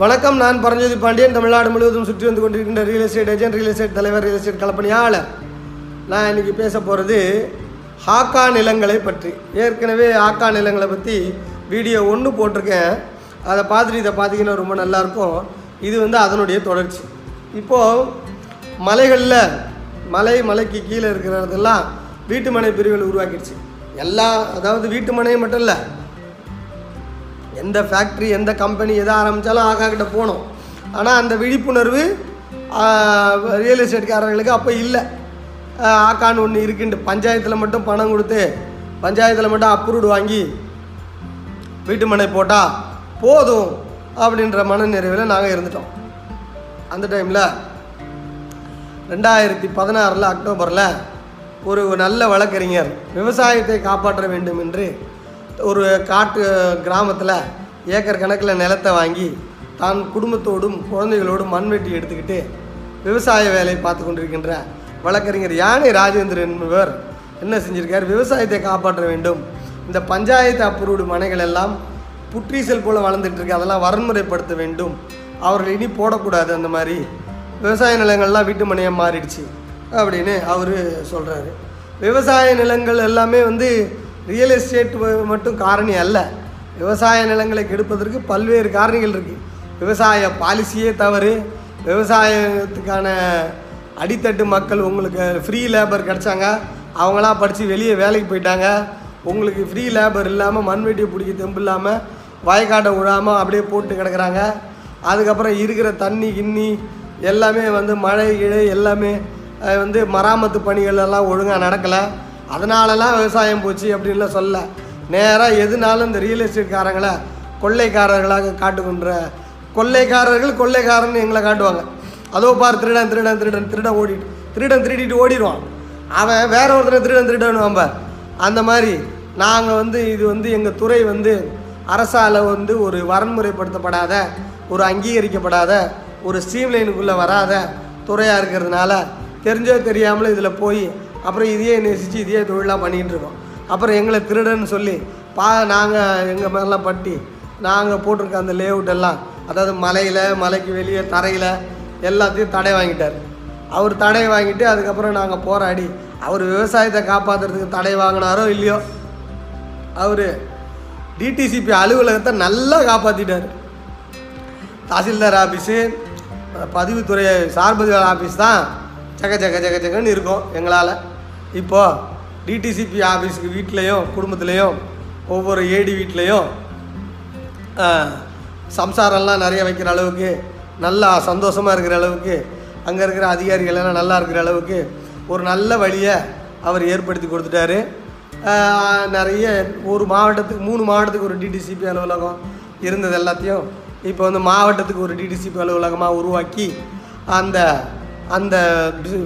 வணக்கம் நான் பரஞ்சோதி பாண்டியன். தமிழ்நாடு முழுவதும் சுற்றி வந்து கொண்டிருக்கின்ற real estate agent real estate தலைவர் ரியல் எஸ்டேட் கலப்பணியாளர். நான் இன்னைக்கு பேச போகிறது ஹாக்கா நிலங்களை பற்றி. ஏற்கனவே ஹாக்கா நிலங்களை பற்றி வீடியோ ஒன்று போட்டிருக்கேன். அதை பார்த்துட்டு இதை பார்த்தீங்கன்னா ரொம்ப நல்லாயிருக்கும். இது வந்து அதனுடைய தொடர்ச்சி. இப்போது மலைகளில் மலை மலைக்கு கீழே இருக்கிறதெல்லாம் வீட்டு மனை பிரிவுகள் உருவாக்கிடுச்சு. எல்லா அதாவது வீட்டு மனை மட்டும் இல்லை எந்த ஃபேக்ட்ரி எந்த கம்பெனி எதை ஆரம்பித்தாலும் ஆகா கிட்ட போகணும் ஆனால் அந்த விழிப்புணர்வு ரியல் எஸ்டேட்காரர்களுக்கு அப்போ இல்லை. ஆக்கான்னு ஒன்று இருக்குன்ட்டு பஞ்சாயத்தில் மட்டும் பணம் கொடுத்து பஞ்சாயத்தில் மட்டும் அப்ரூவ்டு வாங்கி வீட்டு மனை போட்டால் போதும் அப்படின்ற மனநிறைவில் நாங்கள் இருந்துட்டோம். அந்த டைமில் ரெண்டாயிரத்தி பதினாறில் அக்டோபரில் ஒரு நல்ல வழக்கறிஞர் விவசாயத்தை காப்பாற்ற வேண்டும் என்று ஒரு காட்டு கிராமத்தில் ஏக்கர் கணக்கில் நிலத்தை வாங்கி தான் குடும்பத்தோடும் குழந்தைகளோடும் மண்வெட்டி எடுத்துக்கிட்டு விவசாய வேலையை பார்த்து கொண்டிருக்கின்ற வழக்கறிஞர் யானை ராஜேந்திரன் என்பவர் என்ன செஞ்சிருக்கார்? விவசாயத்தை காப்பாற்ற வேண்டும். இந்த பஞ்சாயத்து அப்ரூவ்டு மனைகள் எல்லாம் புற்றீசல் போல் வளர்ந்துட்டு இருக்கு. அதெல்லாம் வரன்முறைப்படுத்த வேண்டும். அவர்கள் இனி போடக்கூடாது அந்த மாதிரி. விவசாய நிலங்கள்லாம் வீட்டு மனையாக மாறிடுச்சு அப்படின்னு அவர் சொல்கிறாரு விவசாய நிலங்கள் எல்லாமே வந்து ரியல் எஸ்டேட் மட்டும் காரணி அல்ல. விவசாய நிலங்களை கெடுப்பதற்கு பல்வேறு காரணிகள் இருக்குது விவசாய பாலிசியே தவறு. விவசாயத்துக்கான அடித்தட்டு மக்கள் உங்களுக்கு ஃப்ரீ லேபர் கிடச்சாங்க. அவங்களாம் படித்து வெளியே வேலைக்கு போயிட்டாங்க. உங்களுக்கு ஃப்ரீ லேபர் இல்லாமல் மண்வெட்டியை பிடிக்க தெம்பு இல்லாமல் வயக்காட்டை விழாமல் அப்படியே போட்டு கிடக்குறாங்க. அதுக்கப்புறம் இருக்கிற தண்ணி கிண்ணி எல்லாமே வந்து மழை கிழை எல்லாமே வந்து மராமத்து பணிகள் எல்லாம் ஒழுங்காக நடக்கலை. அதனாலலாம் விவசாயம் போச்சு அப்படின்லாம் சொல்ல. நேராக எதுனாலும் இந்த ரியல் எஸ்டேட்காரங்களை கொள்ளைக்காரர்களாக காட்டுகின்ற கொள்ளைக்காரர்கள் கொள்ளைக்காரன்னு எங்களை காட்டுவாங்க. அதோ பார் திருடன் திருடன் திருடன் திருடன் ஓடிட்டு திருடன் திருடிட்டு ஓடிடுவான். அவன் வேற ஒருத்தனை திருடன் திருடன் பார். அந்த மாதிரி நாங்கள் வந்து இது வந்து எங்கள் துறை வந்து அரசால் வந்து ஒரு வரன்முறைப்படுத்தப்படாத ஒரு அங்கீகரிக்கப்படாத ஒரு ஸ்ட்ரீம்லைனுக்குள்ளே வராத துறையாக இருக்கிறதுனால தெரிஞ்சோ தெரியாமலோ இதில் போய் அப்புறம் இதையே நேசித்து இதையே தொழிலாக பண்ணிகிட்டு இருக்கோம் அப்புறம் எங்களை திருடன்னு சொல்லி பா நாங்கள் எங்கள் மேலாம் பட்டி நாங்கள் போட்டிருக்க அந்த லேஅவுட் எல்லாம் அதாவது மலையில் மலைக்கு வெளியே தரையில் எல்லாத்தையும் தடை வாங்கிட்டார். அவர் தடை வாங்கிட்டு அதுக்கப்புறம் நாங்கள் போராடி அவர் விவசாயத்தை காப்பாற்றுறதுக்கு தடை வாங்கினாரோ இல்லையோ அவர் டிடிசிபி அலுவலகத்தை நல்லா காப்பாற்றிட்டார் தாசில்தார் ஆஃபீஸு பதிவுத்துறை சார்பதிவாளர் ஆஃபீஸ் தான் ஜக ஜக ஜக ஜகன்னு இருக்கும் எங்களால். இப்போது டிடிசிபி ஆஃபீஸுக்கு வீட்லேயும் குடும்பத்துலேயும் ஒவ்வொரு ஏடி வீட்லேயும் சம்சாரம்லாம் நிறைய வைக்கிற அளவுக்கு நல்லா சந்தோஷமாக இருக்கிற அளவுக்கு அங்கே இருக்கிற அதிகாரிகள் எல்லாம் நல்லா இருக்கிற அளவுக்கு ஒரு நல்ல வழியை அவர் ஏற்படுத்தி கொடுத்துட்டாரு. நிறைய ஒரு மாவட்டத்துக்கு மூணு மாவட்டத்துக்கு ஒரு டிடிசிபி அலுவலகம் இருந்தது எல்லாத்தையும் இப்போ வந்து மாவட்டத்துக்கு ஒரு டிடிசிபி அலுவலகமாக உருவாக்கி அந்த அந்த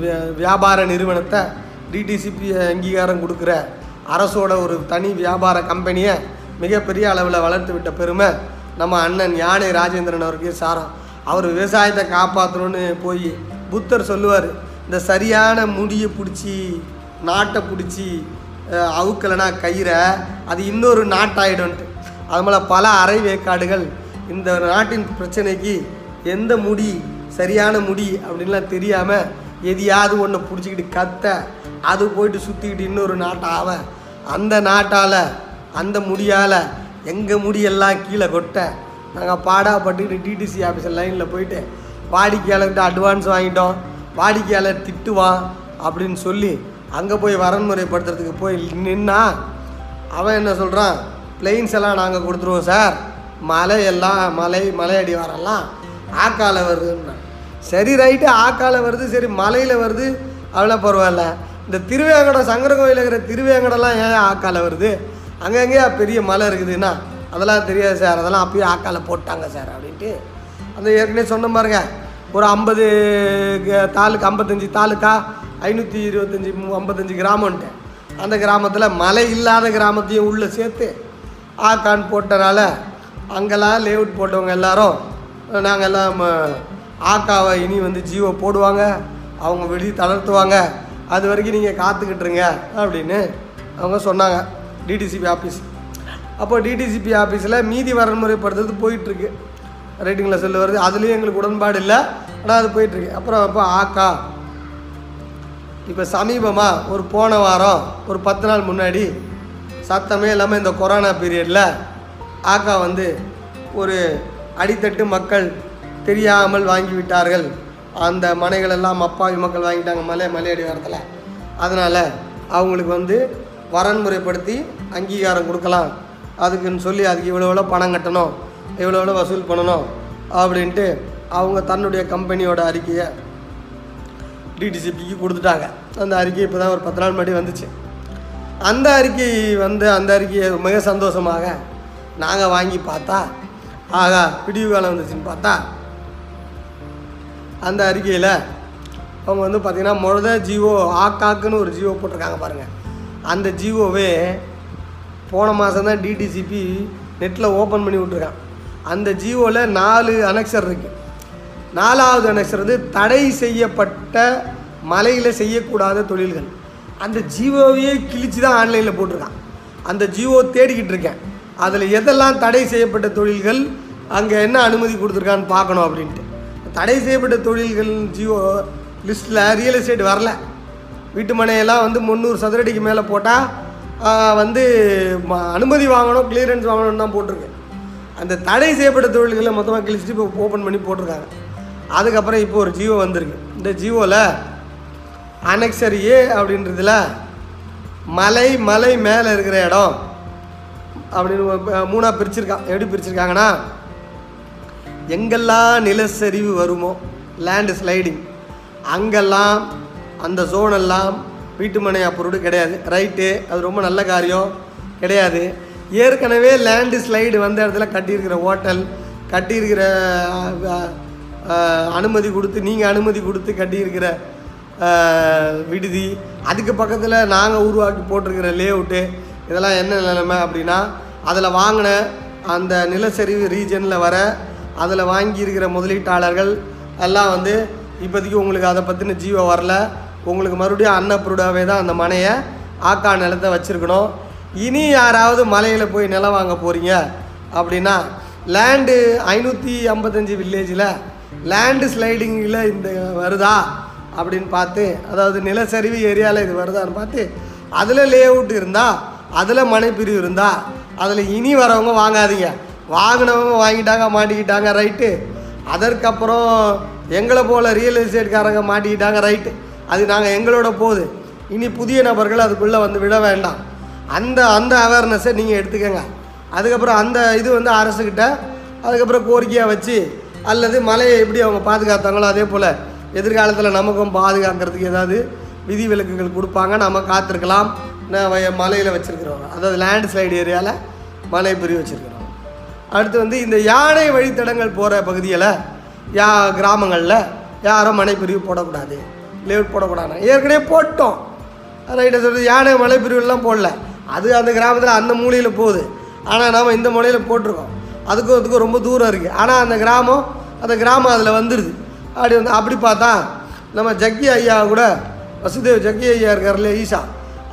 வியா- வியாபார நிறுவனத்தை டிடிசிபி அங்கீகாரம் கொடுக்குற அரசோட ஒரு தனி வியாபார கம்பெனியை மிகப்பெரிய அளவில் வளர்த்து விட்ட பெருமை நம்ம அண்ணன் யானை ராஜேந்திரன் அவருக்கு சாரம் அவர் விவசாயத்தை காப்பாற்றணும்னு போய் புத்தர் சொல்லுவார் இந்த சரியான முடியை பிடிச்சி நாட்டை பிடிச்சி அவுக்கலைனா கயிறை அது இன்னொரு நாட்டாயிடும்ட்டு அது மேலே பல அரை வேக்காடுகள் இந்த நாட்டின் பிரச்சனைக்கு எந்த முடி சரியான முடி அப்படின்லாம் தெரியாமல் எதையாவது ஒன்று பிடிச்சிக்கிட்டு கத்த அது போயிட்டு சுற்றிக்கிட்டு இன்னொரு நாட்டாக அந்த நாட்டால் அந்த முடியால் எங்கள் முடியெல்லாம் கீழே கொட்ட நாங்கள் பாடாப்பட்டுக்கிட்டு டிடிசி ஆஃபீஸ் லைனில் போயிட்டு வாடிக்கையாளர்கிட்ட அட்வான்ஸ் வாங்கிட்டோம் வாடிக்கையாளர் திட்டுவான் அப்படின்னு சொல்லி அங்கே போய் வரன்முறைப்படுத்துறதுக்கு போய் நின்னா அவன் என்ன சொல்கிறான் பிளெயின்ஸ் எல்லாம் நாங்கள் கொடுத்துருவோம் சார் மலை எல்லாம் மலை மலையடி வரலாம் ஆக்கால வருதுன்னா சரி ரைட்டு ஆக்கால வருது சரி மலையில் வருது அவ்வளோ பரவாயில்ல. இந்த திருவேங்கடம் சங்கர கோயில் இருக்கிற திருவேங்கடம்லாம் ஏன் ஆக்கால வருது? அங்கங்கே பெரிய மலை இருக்குதுன்னா அதெல்லாம் தெரியாது சார் அதெல்லாம் அப்பயே ஆக்கால போட்டாங்க சார் அப்படின்ட்டு. அந்த ஏற்கனவே சொன்ன பாருங்க ஒரு ஐம்பது தாலுக்கா ஐம்பத்தஞ்சு தாலுக்கா ஐநூற்றி இருபத்தஞ்சி ஐம்பத்தஞ்சு கிராமம்ன்ட்டு. அந்த கிராமத்தில் மலை இல்லாத கிராமத்தையும் உள்ளே சேர்த்து ஆக்கான் போட்டனால அங்கெல்லாம் லேஅவுட் போட்டவங்க எல்லாரும் நாங்கள் எல்லாம் ம, ஆக்காவை இனி வந்து ஜீவோ போடுவாங்க. அவங்க வெளி தளர்த்துவாங்க. அது வரைக்கும் நீங்கள் காத்துக்கிட்டுருங்க அப்படின்னு அவங்க சொன்னாங்க டிடிசிபி ஆஃபீஸ் அப்போ டிடிசிபி ஆஃபீஸில் மீதி வரன்முறைப்படுத்துறது போயிட்டுருக்கு. ரைட்டிங்கில் செல்லு வருது. அதுலேயும் எங்களுக்கு உடன்பாடு இல்லை. ஆனால் அது போயிட்டுருக்கு. அப்புறம் இப்போ ஆக்கா இப்போ சமீபமாக ஒரு போன வாரம் ஒரு பத்து நாள் முன்னாடி சத்தமே இல்லாமல் இந்த கொரோனா பீரியடில் ஆக்கா வந்து ஒரு அடித்தட்டு மக்கள் தெரியாமல் வாங்கி விட்டார்கள் அந்த மனைகளெல்லாம் அப்பாவி மக்கள் வாங்கிட்டாங்க மலை மலையடி வாரத்தில் அதனால் அவங்களுக்கு வந்து வரன்முறைப்படுத்தி அங்கீகாரம் கொடுக்கலாம். அதுக்குன்னு சொல்லி அதுக்கு இவ்வளோ எவ்வளோ பணம் கட்டணும் இவ்வளோ எவ்வளோ வசூல் பண்ணணும் அப்படின்ட்டு அவங்க தன்னுடைய கம்பெனியோட அறிக்கையை டிடிசிபிக்கு கொடுத்துட்டாங்க. அந்த அறிக்கை இப்போ தான் ஒரு பத்து நாள் முன்னாடி வந்துச்சு. அந்த அறிக்கை வந்து அந்த அறிக்கையை மிக சந்தோஷமாக நாங்கள் வாங்கி பார்த்தா ஆகா பிடிவு காலம் வந்துச்சுன்னு பார்த்தா அந்த அறிக்கையில் அவங்க வந்து பார்த்திங்கன்னா முழுத ஜியோ ஆக்காக்குன்னு ஒரு ஜியோ போட்டிருக்காங்க பாருங்கள் அந்த ஜியோவே போன மாதம் தான் டிடிசிபி நெட்டில் ஓப்பன் பண்ணி விட்ருக்கான் அந்த ஜியோவில் நாலு அனெக்சர் இருக்குது நாலாவது அனெக்சர் வந்து தடை செய்யப்பட்ட மலையில் செய்யக்கூடாத தொழில்கள். அந்த ஜியோவையே கிழிச்சு தான் ஆன்லைனில் போட்டிருக்கான். அந்த ஜியோ தேடிக்கிட்டு இருக்கேன். அதில் எதெல்லாம் தடை செய்யப்பட்ட தொழில்கள் அங்கே என்ன அனுமதி கொடுத்துருக்கான்னு பார்க்கணும் அப்படின்ட்டு. தடை செய்யப்பட்ட தொழில்கள் ஜியோ லிஸ்ட்டில் ரியல் எஸ்டேட் வரல. வீட்டு மனையெல்லாம் வந்து முந்நூறு சதுரடிக்கு மேலே போட்டால் வந்து ம- அனுமதி வாங்கணும் கிளியரன்ஸ் வாங்கணும்னு தான் போட்டிருக்கு. அந்த தடை செய்யப்பட்ட தொழில்களை மொத்தமாக கிழிச்சிட்டு இப்போ ஓப்பன் பண்ணி போட்டிருக்காங்க. அதுக்கப்புறம் இப்போ ஒரு ஜியோ வந்திருக்கு. இந்த ஜியோவில் அனெக்சர் ஏ அப்படின்றதுல மலை மலை மேலே இருக்கிற இடம் அப்படின்னு மூணாக பிரிச்சிருக்கான் எப்படி பிரிச்சிருக்காங்கன்னா எங்கெல்லாம் நிலச்சரிவு வருமோ லேண்டு ஸ்லைடிங் அங்கெல்லாம் அந்த ஜோனெல்லாம் வீட்டு மனை கிடையாது. ரைட்டு அது ரொம்ப நல்ல காரியம். கிடையாது. ஏற்கனவே லேண்டு ஸ்லைடு வந்த இடத்துல கட்டியிருக்கிற ஹோட்டல் கட்டியிருக்கிற அனுமதி கொடுத்து நீங்கள் அனுமதி கொடுத்து கட்டியிருக்கிற விடுதி அதுக்கு பக்கத்தில் நாங்கள் உருவாக்கி போட்டிருக்கிற லேஅவுட்டு இதெல்லாம் என்ன நிலைமை அப்படின்னா அதில் வாங்கின அந்த நிலச்சரிவு ரீஜனில் வர அதில் வாங்கியிருக்கிற முதலீட்டாளர்கள் எல்லாம் வந்து இப்போதைக்கு உங்களுக்கு அதை பற்றின ஜீவோ வரல. உங்களுக்கு மறுபடியும் அன்னப்ரூடாகவே தான் அந்த மனையை ஆக்கா நிலத்தை வச்சுருக்கணும். இனி யாராவது மலையில் போய் நிலம் வாங்க போகிறீங்க அப்படின்னா லேண்டு ஐநூற்றி ஐம்பத்தஞ்சு வில்லேஜில் லேண்டு ஸ்லைடிங்கில் இந்த வருதா அப்படின்னு பார்த்து அதாவது நிலச்சரிவு ஏரியாவில் இது வருதான்னு பார்த்து அதில் லே அவுட் இருந்தால் அதில் மனைப்பிரிவு இருந்தால் அதில் இனி வரவங்க வாங்காதீங்க. வாங்கினவங்க வாங்கிட்டாங்க மாட்டிக்கிட்டாங்க ரைட்டு அதற்கப்புறம் எங்களை போல் ரியல் எஸ்டேட்காரங்க மாட்டிக்கிட்டாங்க ரைட்டு அது நாங்கள் எங்களோட போகுது. இனி புதிய நபர்கள் அதுக்குள்ளே வந்து விட வேண்டாம். அந்த அந்த அவேர்னஸை நீங்கள் எடுத்துக்கங்க. அதுக்கப்புறம் அந்த இது வந்து அரசுக்கிட்ட அதுக்கப்புறம் கோரிக்கையாக வச்சு அல்லது மலையை எப்படி அவங்க பாதுகாத்தாங்களோ அதே போல் எதிர்காலத்தில் நமக்கும் பாதுகாக்கிறதுக்கு ஏதாவது விதி விலக்குகள் கொடுப்பாங்க. நம்ம காத்திருக்கலாம். மலையில் வச்சுருக்கிறவங்க அதாவது லேண்ட் ஸ்லைடு ஏரியாவில் மலை பிரிவு வச்சுருக்கோம் அடுத்து வந்து இந்த யானை வழித்தடங்கள் போகிற பகுதியில் யா கிராமங்களில் யாரும் மனைப்பிரிவு போடக்கூடாது. லேவுட் போடக்கூடாது ஏற்கனவே போட்டோம். ரைட்டை சொல்கிறது யானை மலைப்பிரிவுலாம் போடல. அது அந்த கிராமத்தில் அந்த மூலையில் போகுது. ஆனால் நாம் இந்த மூலையில் போட்டிருக்கோம். அதுக்கும் அதுக்கும் ரொம்ப தூரம் இருக்குது ஆனால் அந்த கிராமம் அந்த கிராமம் அதில் வந்துடுது அப்படி வந்து அப்படி பார்த்தா நம்ம ஜக்கி ஐயா கூட வசுதேவ் ஜக்கி ஐயா இருக்கார்ல ஈஷா.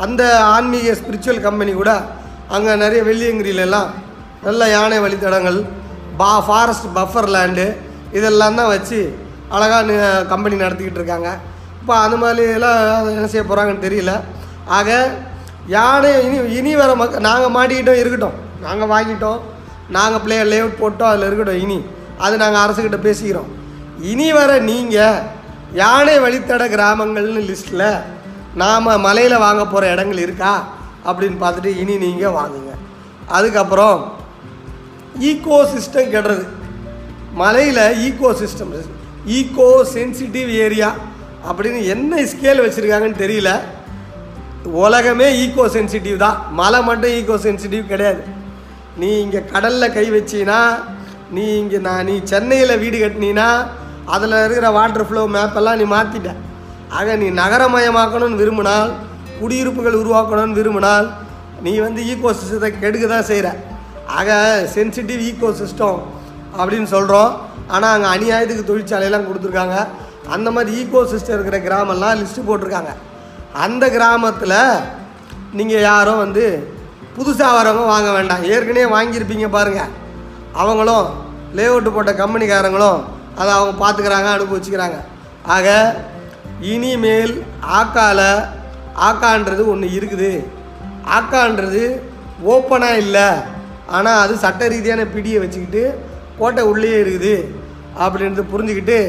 அந்த ஆன்மீக ஸ்பிரிச்சுவல் கம்பெனி கூட அங்கே நிறைய வெள்ளியங்கிரியிலெல்லாம் நல்ல யானை வழித்தடங்கள் பா ஃபாரஸ்ட் பஃபர் லேண்டு இதெல்லாம் தான் வச்சு அழகாக கம்பெனி நடத்திக்கிட்டு இருக்காங்க. இப்போ அந்த மாதிரி எல்லாம் என்ன செய்ய போகிறாங்கன்னு தெரியல. ஆக யானை இனி இனி வர மக்க நாங்கள் மாட்டிக்கிட்டோம் இருக்கட்டும். நாங்கள் வாங்கிட்டோம். நாங்கள் பிளே லேஅவுட் போட்டோம் அதில் இருக்கட்டும் இனி. அது நாங்கள் அரசுக்கிட்ட பேசிக்கிறோம். இனி வர நீங்கள் யானை வழித்தட கிராமங்கள்னு லிஸ்ட்டில் நாம் மலையில் வாங்க போகிற இடங்கள் இருக்கா? அப்படின்னு பார்த்துட்டு இனி நீங்கள் வாங்குங்க. அதுக்கப்புறம் ஈகோ சிஸ்டம் கெடுறது. மலையில் ecosystem eco sensitive area அப்படின்னு என்ன ஸ்கேல் வச்சுருக்காங்கன்னு தெரியல. உலகமே ஈகோ சென்சிட்டிவ் தான். மலை மட்டும் ஈகோ சென்சிட்டிவ் கிடையாது. நீ இங்கே கடலில் கை வச்சினா நீ இங்கே நான் நீ சென்னையில் வீடு கட்டினீன்னா அதில் இருக்கிற வாட்டர் ஃப்ளோ மேப்பெல்லாம் நீ மாற்றிட்ட ஆக நீ நகரமயமாக்கணும்னு விரும்பினால் குடியிருப்புகள் உருவாக்கணும்னு விரும்பினால் நீ வந்து ஈகோ சிஸ்டத்தை கெடுக்க தான் செய்கிற ஆக சென்சிட்டிவ் ஈக்கோ சிஸ்டம் அப்படின்னு சொல்கிறோம் ஆனால் அங்கே அநியாயத்துக்கு தொழிற்சாலையெல்லாம் கொடுத்துருக்காங்க. அந்த மாதிரி ஈக்கோ சிஸ்டம் இருக்கிற கிராமம்லாம் லிஸ்ட்டு போட்டிருக்காங்க. அந்த கிராமத்தில் நீங்கள் யாரும் வந்து புதுசாக வரவங்க வாங்க வேண்டாம். ஏற்கனவே வாங்கியிருப்பீங்க பாருங்கள் அவங்களும் லே அவுட்டு போட்ட கம்பெனிக்காரங்களும் அதை அவங்க பார்த்துக்கிறாங்க அனுபவிச்சுக்கிறாங்க ஆக இனிமேல் ஆக்கால ஆக்கான்றது ஒன்று இருக்குது. ஆக்கான்றது ஓப்பனாக இல்லை. ஆனால் அது சட்ட ரீதியான பிடியை வச்சுக்கிட்டு கோட்டை உள்ளே இருக்குது அப்படின்றது புரிஞ்சுக்கிட்டு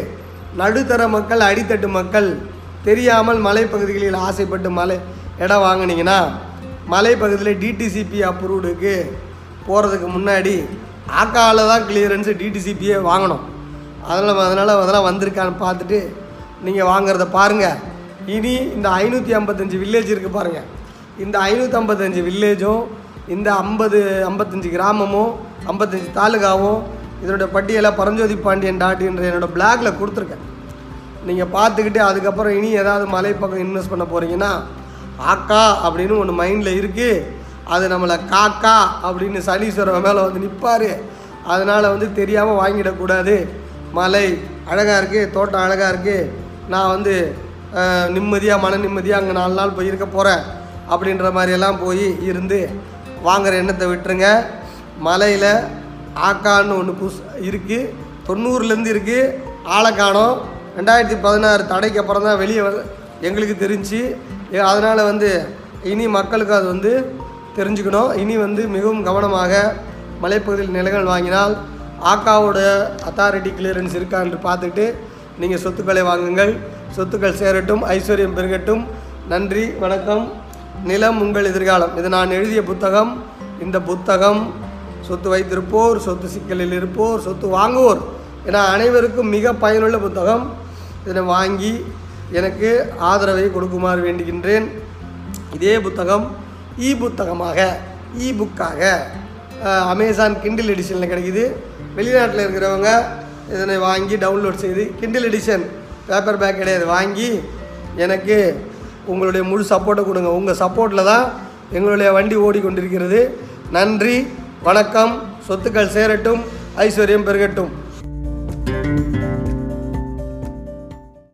நடுத்தர மக்கள் அடித்தட்டு மக்கள் தெரியாமல் மலைப்பகுதிகளில் ஆசைப்பட்டு மலை இடம் வாங்குனீங்கன்னா மலைப்பகுதியில் டிடிசிபி அப்ரூவ்டுக்கு போகிறதுக்கு முன்னாடி ஆக்கால தான் கிளியரன்ஸு டிடிசிபியே வாங்கணும். அதனால் அதனால் அதெல்லாம் வந்திருக்கான்னு பார்த்துட்டு நீங்கள் வாங்குறத பாருங்கள் இனி இந்த ஐநூற்றி ஐம்பத்தஞ்சு வில்லேஜ் இருக்குது பாருங்கள் இந்த ஐநூற்றம்பத்தஞ்சு வில்லேஜும் இந்த ஐம்பது ஐம்பத்தஞ்சு கிராமமும் ஐம்பத்தஞ்சு தாலுகாவும் இதனுடைய பட்டியலை பரஞ்சோதி பாண்டியன் டாட் என்ற என்னோட பிளாகில் கொடுத்துருக்கேன். நீங்கள் பார்த்துக்கிட்டு அதுக்கப்புறம் இனி ஏதாவது மலை பக்கம் இன்வெஸ்ட் பண்ண போகிறீங்கன்னா ஆக்கா அப்படின்னு ஒன்று மைண்டில் இருக்குது அது நம்மளை காக்கா அப்படின்னு சனீஸ்வரன் மேலே வந்து நிற்பார் அதனால் வந்து தெரியாமல் வாங்கிடக்கூடாது. மலை அழகாக இருக்குது தோட்டம் அழகாக இருக்குது நான் வந்து நிம்மதியாக மன நிம்மதியாக அங்கே நாலு நாள் போய் இருக்க போகிறேன் அப்படின்ற மாதிரியெல்லாம் போய் இருந்து வாங்குற எண்ணத்தை விட்டுருங்க. மலையில் ஆக்கான்னு ஒன்று புஸ் இருக்குது தொண்ணூறுலேருந்து இருக்குது ஆளை காணோம். ரெண்டாயிரத்தி பதினாறு தடைக்கு அப்புறம் தான் வெளியே எங்களுக்கு தெரிஞ்சு. அதனால் வந்து இனி மக்களுக்கு அது வந்து தெரிஞ்சுக்கணும். இனி வந்து மிகவும் கவனமாக மலைப்பகுதியில் நிலங்கள் வாங்கினால் ஆக்காவோட அத்தாரிட்டி கிளியரன்ஸ் இருக்கா என்று பார்த்துட்டு நீங்கள் சொத்துக்களை வாங்குங்கள். சொத்துக்கள் சேரட்டும் ஐஸ்வர்யம் பெருகட்டும். நன்றி வணக்கம். நிலம் உங்கள் எதிர்காலம். இது நான் எழுதிய புத்தகம். இந்த புத்தகம் சொத்து வைத்திருப்போர் சொத்து சிக்கலில் இருப்போர் சொத்து வாங்குவோர் என அனைவருக்கும் மிக பயனுள்ள புத்தகம். இதனை வாங்கி எனக்கு ஆதரவை கொடுக்குமாறு வேண்டுகின்றேன். இதே புத்தகம் இ புத்தகமாக இ புக்காக அமேசான் கிண்டில் எடிஷனில் கிடைக்குது. வெளிநாட்டில் இருக்கிறவங்க இதனை வாங்கி டவுன்லோட் செய்து கிண்டில் எடிஷன் பேப்பர் பேக் கிடையாது. வாங்கி எனக்கு உங்களுடைய முழு சப்போர்ட்டை கொடுங்க. உங்கள் சப்போர்ட்டில் தான் எங்களுடைய வண்டி ஓடிக்கொண்டிருக்கிறது. நன்றி வணக்கம். சொத்துக்கள் சேரட்டும் ஐஸ்வர்யம் பெருகட்டும்.